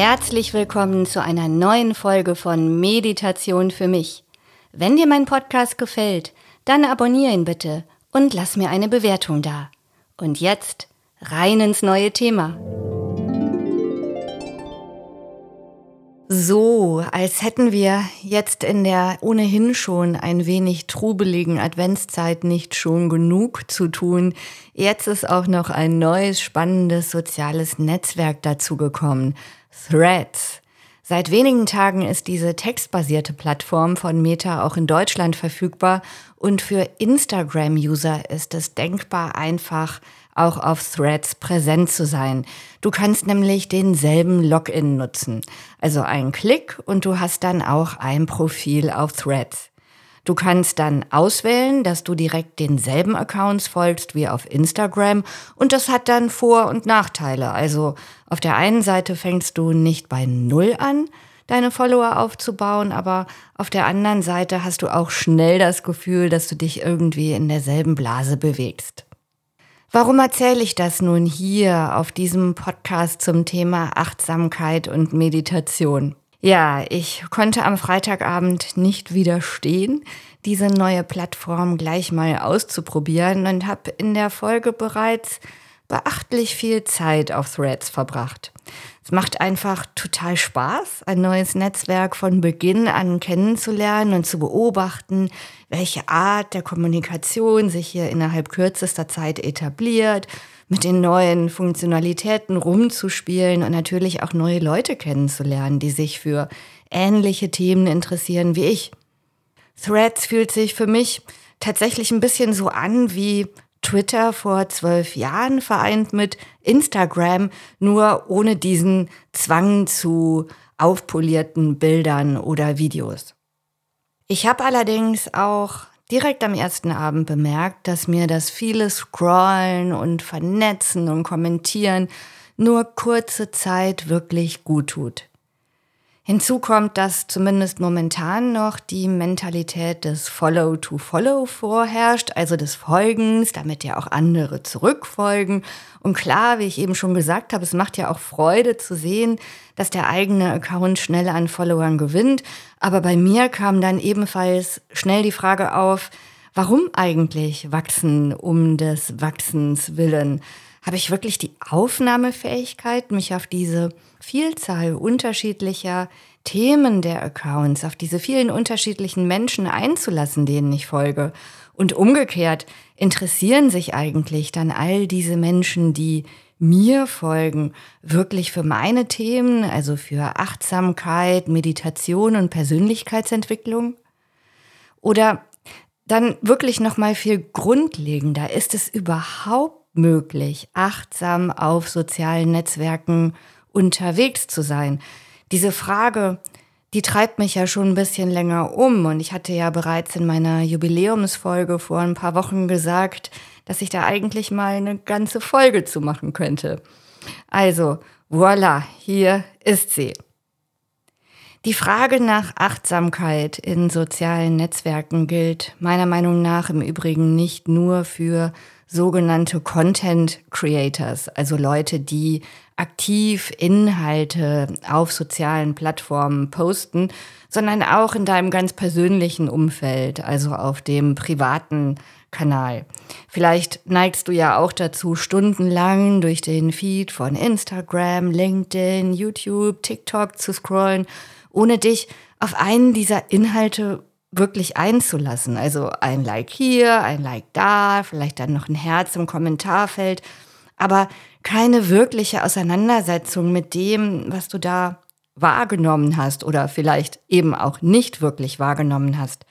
Herzlich willkommen zu einer neuen Folge von Meditation für mich. Wenn dir mein Podcast gefällt, dann abonniere ihn bitte und lass mir eine Bewertung da. Und jetzt rein ins neue Thema. So, als hätten wir jetzt in der ohnehin schon ein wenig trubeligen Adventszeit nicht schon genug zu tun. Jetzt ist auch noch ein neues spannendes soziales Netzwerk dazugekommen. Threads. Seit wenigen Tagen ist diese textbasierte Plattform von Meta auch in Deutschland verfügbar und für Instagram-User ist es denkbar einfach, auch auf Threads präsent zu sein. Du kannst nämlich denselben Login nutzen. Also einen Klick und du hast dann auch ein Profil auf Threads. Du kannst dann auswählen, dass du direkt denselben Accounts folgst wie auf Instagram und das hat dann Vor- und Nachteile. Also auf der einen Seite fängst du nicht bei Null an, deine Follower aufzubauen, aber auf der anderen Seite hast du auch schnell das Gefühl, dass du dich irgendwie in derselben Blase bewegst. Warum erzähle ich das nun hier auf diesem Podcast zum Thema Achtsamkeit und Meditation? Ja, ich konnte am Freitagabend nicht widerstehen, diese neue Plattform gleich mal auszuprobieren und habe in der Folge bereits beachtlich viel Zeit auf Threads verbracht. Es macht einfach total Spaß, ein neues Netzwerk von Beginn an kennenzulernen und zu beobachten, welche Art der Kommunikation sich hier innerhalb kürzester Zeit etabliert mit den neuen Funktionalitäten rumzuspielen und natürlich auch neue Leute kennenzulernen, die sich für ähnliche Themen interessieren wie ich. Threads fühlt sich für mich tatsächlich ein bisschen so an wie Twitter vor zwölf Jahren vereint mit Instagram, nur ohne diesen Zwang zu aufpolierten Bildern oder Videos. Ich habe allerdings auch direkt am ersten Abend bemerkt, dass mir das viele Scrollen und Vernetzen und Kommentieren nur kurze Zeit wirklich gut tut. Hinzu kommt, dass zumindest momentan noch die Mentalität des Follow to Follow vorherrscht, also des Folgens, damit ja auch andere zurückfolgen. Und klar, wie ich eben schon gesagt habe, es macht ja auch Freude zu sehen, dass der eigene Account schnell an Followern gewinnt. Aber bei mir kam dann ebenfalls schnell die Frage auf, warum eigentlich wachsen um des Wachsens willen? Habe ich wirklich die Aufnahmefähigkeit, mich auf diese Vielzahl unterschiedlicher Themen der Accounts, auf diese vielen unterschiedlichen Menschen einzulassen, denen ich folge? Und umgekehrt, interessieren sich eigentlich dann all diese Menschen, die mir folgen, wirklich für meine Themen, also für Achtsamkeit, Meditation und Persönlichkeitsentwicklung? Oder dann wirklich noch mal viel grundlegender, ist es überhaupt möglich, achtsam auf sozialen Netzwerken unterwegs zu sein? Diese Frage, die treibt mich ja schon ein bisschen länger um und ich hatte ja bereits in meiner Jubiläumsfolge vor ein paar Wochen gesagt, dass ich da eigentlich mal eine ganze Folge zu machen könnte. Also, voilà, hier ist sie. Die Frage nach Achtsamkeit in sozialen Netzwerken gilt meiner Meinung nach im Übrigen nicht nur für sogenannte Content Creators, also Leute, die aktiv Inhalte auf sozialen Plattformen posten, sondern auch in deinem ganz persönlichen Umfeld, also auf dem privaten Kanal. Vielleicht neigst du ja auch dazu, stundenlang durch den Feed von Instagram, LinkedIn, YouTube, TikTok zu scrollen, ohne dich auf einen dieser Inhalte wirklich einzulassen. Also ein Like hier, ein Like da, vielleicht dann noch ein Herz im Kommentarfeld, aber keine wirkliche Auseinandersetzung mit dem, was du da wahrgenommen hast oder vielleicht eben auch nicht wirklich wahrgenommen hast.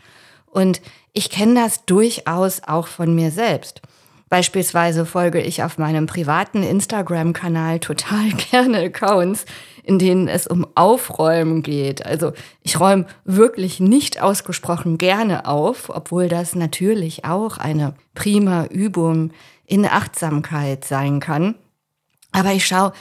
Und ich kenne das durchaus auch von mir selbst. Beispielsweise folge ich auf meinem privaten Instagram-Kanal total gerne Accounts, in denen es um Aufräumen geht. Also ich räume wirklich nicht ausgesprochen gerne auf, obwohl das natürlich auch eine prima Übung in Achtsamkeit sein kann. Aber ich schaue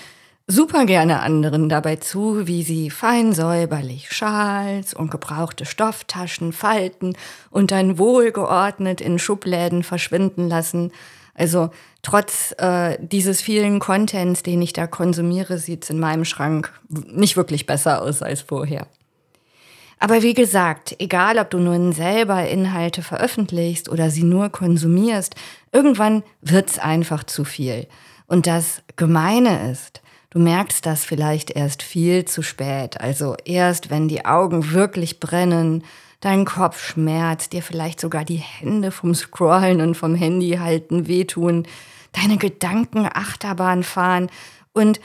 super gerne anderen dabei zu, wie sie fein säuberlich Schals und gebrauchte Stofftaschen falten und dann wohlgeordnet in Schubläden verschwinden lassen. Also trotz äh, dieses vielen Contents, den ich da konsumiere, sieht es in meinem Schrank nicht wirklich besser aus als vorher. Aber wie gesagt, egal ob du nun selber Inhalte veröffentlichst oder sie nur konsumierst, irgendwann wird's einfach zu viel. Und das Gemeine ist, du merkst das vielleicht erst viel zu spät, also erst wenn die Augen wirklich brennen, dein Kopf schmerzt, dir vielleicht sogar die Hände vom Scrollen und vom Handy halten wehtun, deine Gedanken Achterbahn fahren und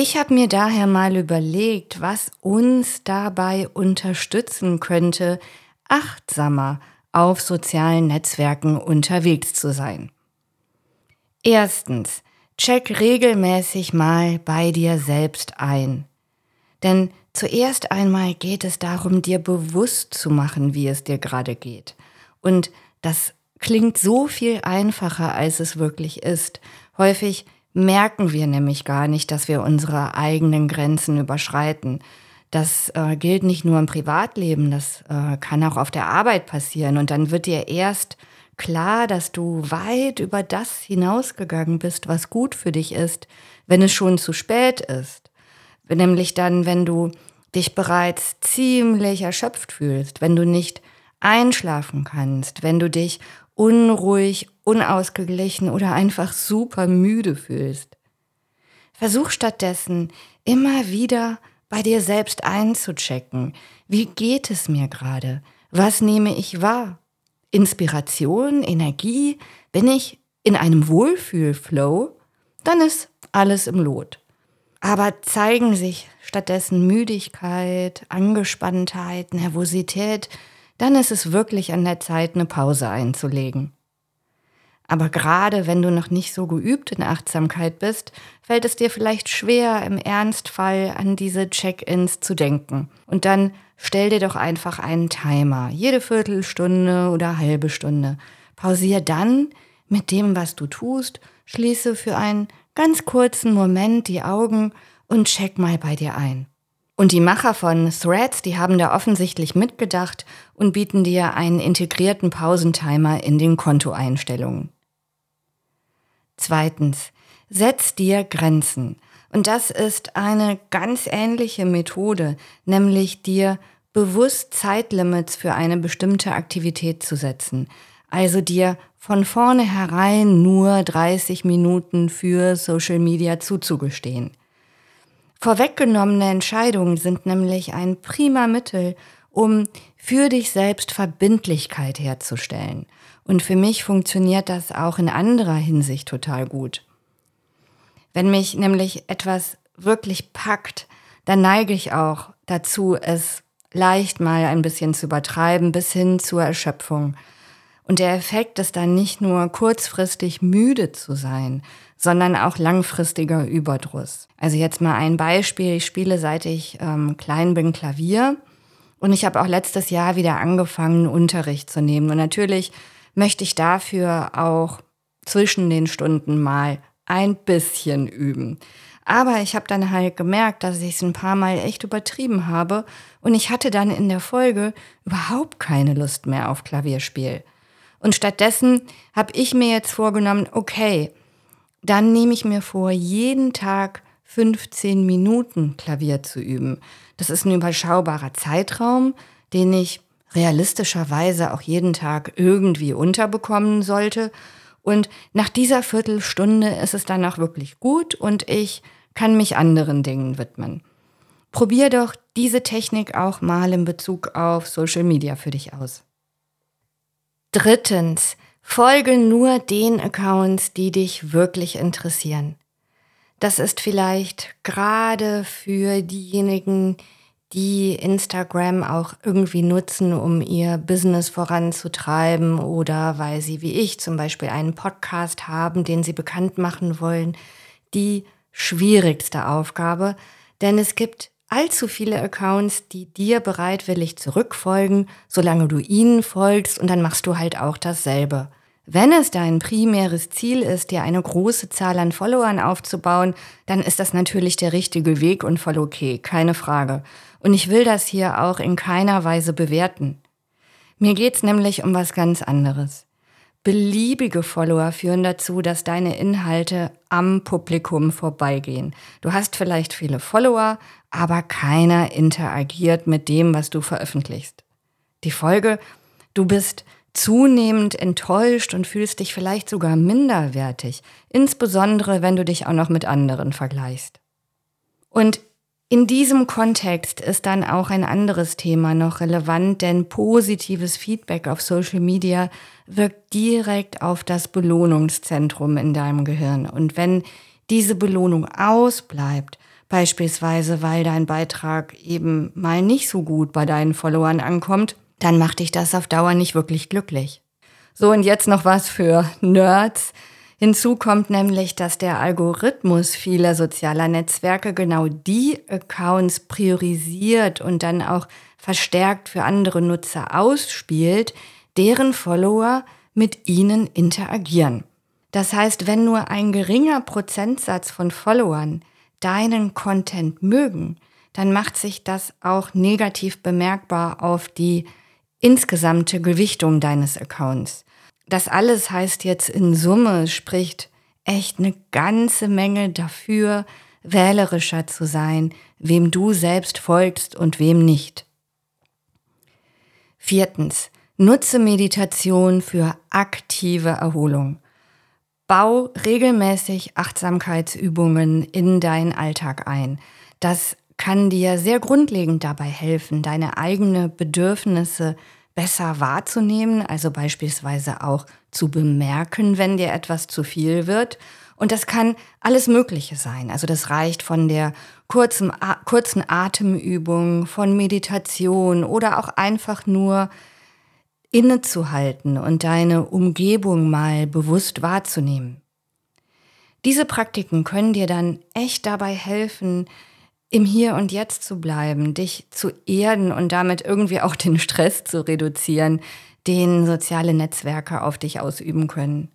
ich habe mir daher mal überlegt, was uns dabei unterstützen könnte, achtsamer auf sozialen Netzwerken unterwegs zu sein. Erstens, check regelmäßig mal bei dir selbst ein. Denn zuerst einmal geht es darum, dir bewusst zu machen, wie es dir gerade geht. Und das klingt so viel einfacher, als es wirklich ist. Häufig merken wir nämlich gar nicht, dass wir unsere eigenen Grenzen überschreiten. Das äh, gilt nicht nur im Privatleben, das äh, kann auch auf der Arbeit passieren. Und dann wird dir erst klar, dass du weit über das hinausgegangen bist, was gut für dich ist, wenn es schon zu spät ist. Nämlich dann, wenn du dich bereits ziemlich erschöpft fühlst, wenn du nicht einschlafen kannst, wenn du dich unruhig, unausgeglichen oder einfach super müde fühlst. Versuch stattdessen immer wieder bei dir selbst einzuchecken. Wie geht es mir gerade? Was nehme ich wahr? Inspiration, Energie? Bin ich in einem Wohlfühlflow? Dann ist alles im Lot. Aber zeigen sich stattdessen Müdigkeit, Angespanntheit, Nervosität, dann ist es wirklich an der Zeit, eine Pause einzulegen. Aber gerade wenn du noch nicht so geübt in Achtsamkeit bist, fällt es dir vielleicht schwer, im Ernstfall an diese Check-ins zu denken. Und dann stell dir doch einfach einen Timer, jede Viertelstunde oder halbe Stunde. Pausier dann mit dem, was du tust, schließe für einen ganz kurzen Moment die Augen und check mal bei dir ein. Und die Macher von Threads, die haben da offensichtlich mitgedacht und bieten dir einen integrierten Pausentimer in den Kontoeinstellungen. Zweitens, setz dir Grenzen. Und das ist eine ganz ähnliche Methode, nämlich dir bewusst Zeitlimits für eine bestimmte Aktivität zu setzen. Also dir von vornherein nur 30 Minuten für Social Media zuzugestehen. Vorweggenommene Entscheidungen sind nämlich ein prima Mittel, um für dich selbst Verbindlichkeit herzustellen. Und für mich funktioniert das auch in anderer Hinsicht total gut. Wenn mich nämlich etwas wirklich packt, dann neige ich auch dazu, es leicht mal ein bisschen zu übertreiben bis hin zur Erschöpfung. Und der Effekt ist dann nicht nur kurzfristig müde zu sein, sondern auch langfristiger Überdruss. Also jetzt mal ein Beispiel. Ich spiele seit ich ähm, klein bin Klavier und ich habe auch letztes Jahr wieder angefangen, Unterricht zu nehmen. Und natürlich möchte ich dafür auch zwischen den Stunden mal ein bisschen üben. Aber ich habe dann halt gemerkt, dass ich es ein paar Mal echt übertrieben habe und ich hatte dann in der Folge überhaupt keine Lust mehr auf Klavierspiel. Und stattdessen habe ich mir jetzt vorgenommen, okay, dann nehme ich mir vor, jeden Tag 15 Minuten Klavier zu üben. Das ist ein überschaubarer Zeitraum, den ich realistischerweise auch jeden Tag irgendwie unterbekommen sollte. Und nach dieser Viertelstunde ist es dann auch wirklich gut und ich kann mich anderen Dingen widmen. Probier doch diese Technik auch mal in Bezug auf Social Media für dich aus. Drittens, Folge nur den Accounts, die dich wirklich interessieren. Das ist vielleicht gerade für diejenigen, die Instagram auch irgendwie nutzen, um ihr Business voranzutreiben oder weil sie wie ich zum Beispiel einen Podcast haben, den sie bekannt machen wollen, die schwierigste Aufgabe, denn es gibt allzu viele Accounts, die dir bereitwillig zurückfolgen, solange du ihnen folgst und dann machst du halt auch dasselbe. Wenn es dein primäres Ziel ist, dir eine große Zahl an Followern aufzubauen, dann ist das natürlich der richtige Weg und voll okay, keine Frage. Und ich will das hier auch in keiner Weise bewerten. Mir geht's nämlich um was ganz anderes. Beliebige Follower führen dazu, dass deine Inhalte am Publikum vorbeigehen. Du hast vielleicht viele Follower, aber keiner interagiert mit dem, was du veröffentlichst. Die Folge, du bist zunehmend enttäuscht und fühlst dich vielleicht sogar minderwertig, insbesondere wenn du dich auch noch mit anderen vergleichst. Und in diesem Kontext ist dann auch ein anderes Thema noch relevant, denn positives Feedback auf Social Media wirkt direkt auf das Belohnungszentrum in deinem Gehirn. Und wenn diese Belohnung ausbleibt, beispielsweise weil dein Beitrag eben mal nicht so gut bei deinen Followern ankommt, dann macht dich das auf Dauer nicht wirklich glücklich. So, und jetzt noch was für Nerds. Hinzu kommt nämlich, dass der Algorithmus vieler sozialer Netzwerke genau die Accounts priorisiert und dann auch verstärkt für andere Nutzer ausspielt, deren Follower mit ihnen interagieren. Das heißt, wenn nur ein geringer Prozentsatz von Followern deinen Content mögen, dann macht sich das auch negativ bemerkbar auf die insgesamte Gewichtung deines Accounts. Das alles heißt jetzt in Summe, spricht echt eine ganze Menge dafür, wählerischer zu sein, wem du selbst folgst und wem nicht. Viertens, nutze Meditation für aktive Erholung. Bau regelmäßig Achtsamkeitsübungen in deinen Alltag ein. Das kann dir sehr grundlegend dabei helfen, deine eigenen Bedürfnisse besser wahrzunehmen, also beispielsweise auch zu bemerken, wenn dir etwas zu viel wird. Und das kann alles Mögliche sein. Also das reicht von der kurzen, kurzen Atemübung, von Meditation oder auch einfach nur innezuhalten und deine Umgebung mal bewusst wahrzunehmen. Diese Praktiken können dir dann echt dabei helfen, im Hier und Jetzt zu bleiben, dich zu erden und damit irgendwie auch den Stress zu reduzieren, den soziale Netzwerke auf dich ausüben können.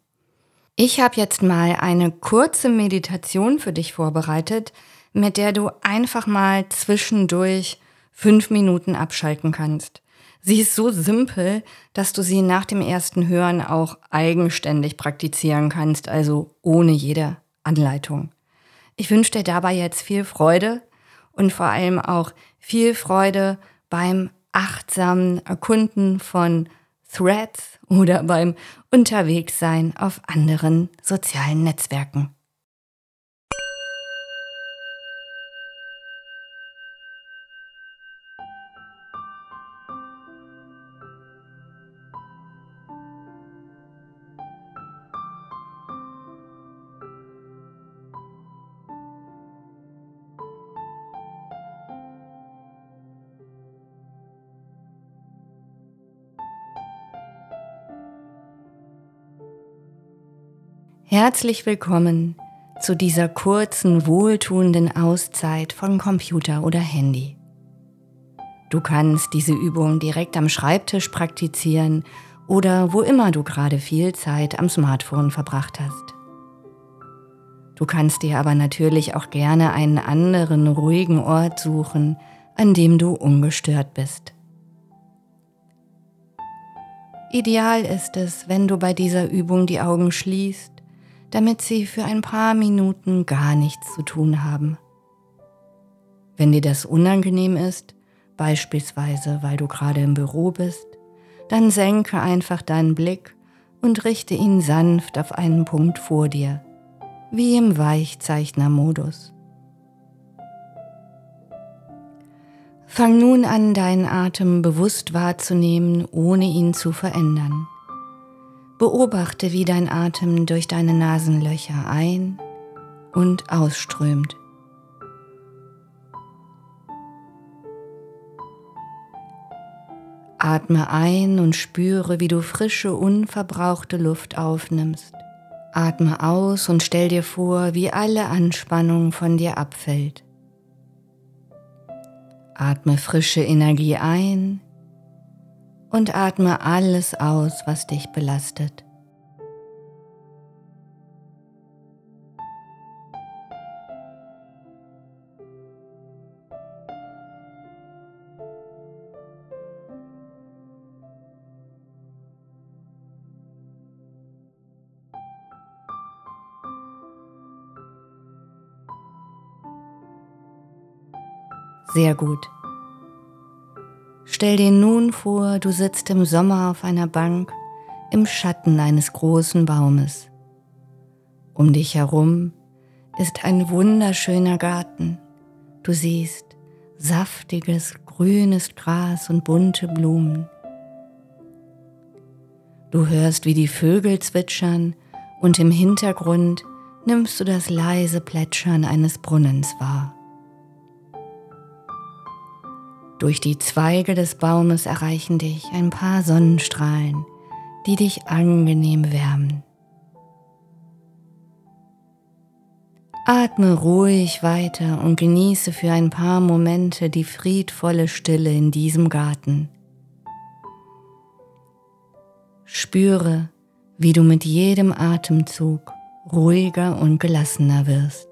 Ich habe jetzt mal eine kurze Meditation für dich vorbereitet, mit der du einfach mal zwischendurch fünf Minuten abschalten kannst. Sie ist so simpel, dass du sie nach dem ersten Hören auch eigenständig praktizieren kannst, also ohne jede Anleitung. Ich wünsche dir dabei jetzt viel Freude und vor allem auch viel Freude beim achtsamen Erkunden von Threads oder beim Unterwegssein auf anderen sozialen Netzwerken. Herzlich willkommen zu dieser kurzen, wohltuenden Auszeit von Computer oder Handy. Du kannst diese Übung direkt am Schreibtisch praktizieren oder wo immer du gerade viel Zeit am Smartphone verbracht hast. Du kannst dir aber natürlich auch gerne einen anderen ruhigen Ort suchen, an dem du ungestört bist. Ideal ist es, wenn du bei dieser Übung die Augen schließt damit sie für ein paar Minuten gar nichts zu tun haben. Wenn dir das unangenehm ist, beispielsweise weil du gerade im Büro bist, dann senke einfach deinen Blick und richte ihn sanft auf einen Punkt vor dir, wie im Weichzeichnermodus. Fang nun an, deinen Atem bewusst wahrzunehmen, ohne ihn zu verändern. Beobachte, wie dein Atem durch deine Nasenlöcher ein und ausströmt. Atme ein und spüre, wie du frische, unverbrauchte Luft aufnimmst. Atme aus und stell dir vor, wie alle Anspannung von dir abfällt. Atme frische Energie ein und atme alles aus, was dich belastet. Sehr gut. Stell dir nun vor, du sitzt im Sommer auf einer Bank im Schatten eines großen Baumes. Um dich herum ist ein wunderschöner Garten. Du siehst saftiges, grünes Gras und bunte Blumen. Du hörst, wie die Vögel zwitschern und im Hintergrund nimmst du das leise Plätschern eines Brunnens wahr. Durch die Zweige des Baumes erreichen dich ein paar Sonnenstrahlen, die dich angenehm wärmen. Atme ruhig weiter und genieße für ein paar Momente die friedvolle Stille in diesem Garten. Spüre, wie du mit jedem Atemzug ruhiger und gelassener wirst.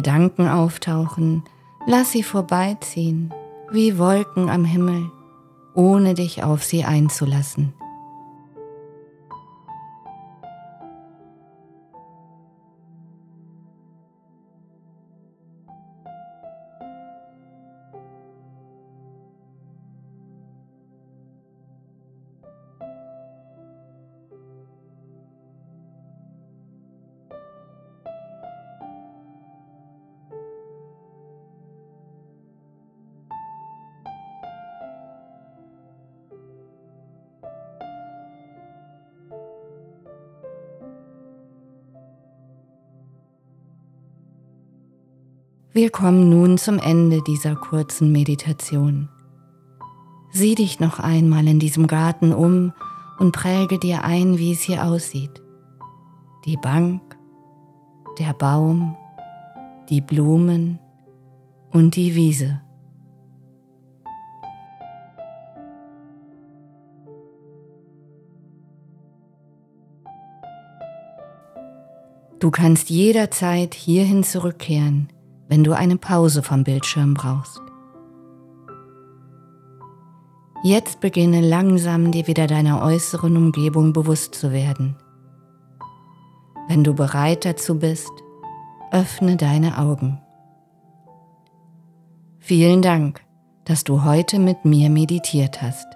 Gedanken auftauchen, lass sie vorbeiziehen, wie Wolken am Himmel, ohne dich auf sie einzulassen. Wir kommen nun zum Ende dieser kurzen Meditation. Sieh dich noch einmal in diesem Garten um und präge dir ein, wie es hier aussieht. Die Bank, der Baum, die Blumen und die Wiese. Du kannst jederzeit hierhin zurückkehren wenn du eine Pause vom Bildschirm brauchst. Jetzt beginne langsam dir wieder deiner äußeren Umgebung bewusst zu werden. Wenn du bereit dazu bist, öffne deine Augen. Vielen Dank, dass du heute mit mir meditiert hast.